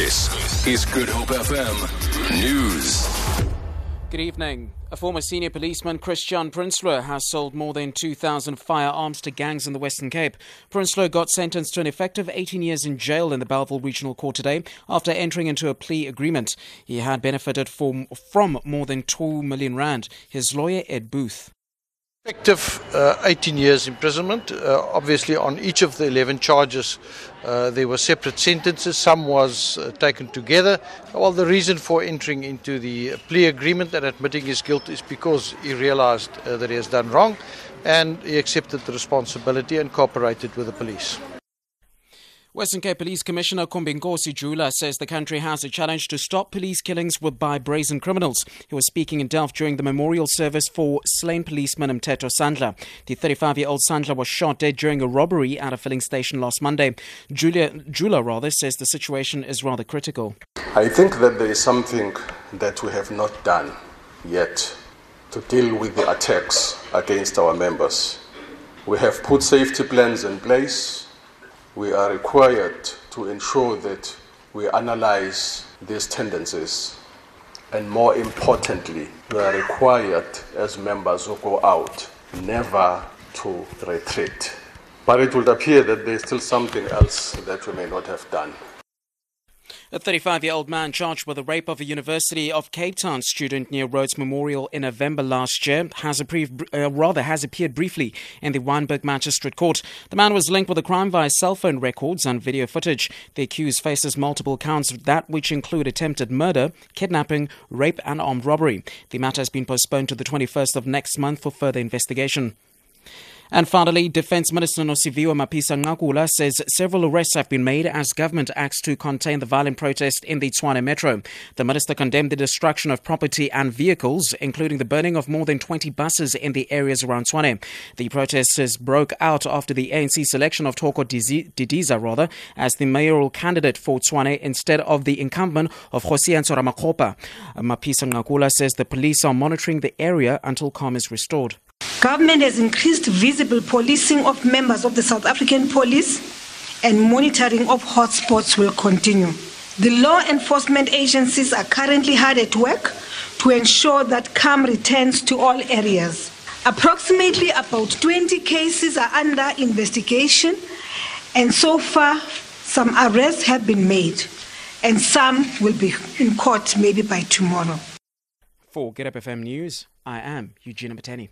This is Good Hope FM News. Good evening. A former senior policeman, Christiaan Prinsloo, has sold more than 2,000 firearms to gangs in the Western Cape. Prinsloo got sentenced to an effective 18 years in jail in the Bellville Regional Court today after entering into a plea agreement. He had benefited from, from more than 2 million rand. His lawyer, Ed Booth. Effective uh, 18 years imprisonment. Uh, obviously, on each of the 11 charges, uh, there were separate sentences. Some was uh, taken together. Well, the reason for entering into the plea agreement and admitting his guilt is because he realized uh, that he has done wrong and he accepted the responsibility and cooperated with the police. Western Cape Police Commissioner Khombinkosi Jula says the country has a challenge to stop police killings by brazen criminals. He was speaking in Delft during the memorial service for slain policeman Mteto Sandla. The 35-year-old Sandla was shot dead during a robbery at a filling station last Monday. Julia, Jula rather says the situation is rather critical. I think that there is something that we have not done yet to deal with the attacks against our members. We have put safety plans in place we are required to ensure that we analyze these tendencies. And more importantly, we are required as members who go out never to retreat. But it would appear that there's still something else that we may not have done. A 35 year old man charged with the rape of a University of Cape Town student near Rhodes Memorial in November last year has, uh, rather has appeared briefly in the Wynberg Magistrate Court. The man was linked with the crime via cell phone records and video footage. The accused faces multiple counts, that which include attempted murder, kidnapping, rape, and armed robbery. The matter has been postponed to the 21st of next month for further investigation. And finally, Defence Minister Nosiviwe Mapisa-Nqakula says several arrests have been made as government acts to contain the violent protest in the Tshwane metro. The minister condemned the destruction of property and vehicles, including the burning of more than 20 buses in the areas around Tshwane. The protests broke out after the ANC selection of Thoko Didiza rather as the mayoral candidate for Tshwane instead of the incumbent of Kgosientsho Ramokgopa. Mapisa-Nqakula says the police are monitoring the area until calm is restored. Government has increased visible policing of members of the South African police and monitoring of hotspots will continue. The law enforcement agencies are currently hard at work to ensure that calm returns to all areas. Approximately about 20 cases are under investigation, and so far, some arrests have been made, and some will be in court maybe by tomorrow. For Get FM News, I am Eugenia Matani.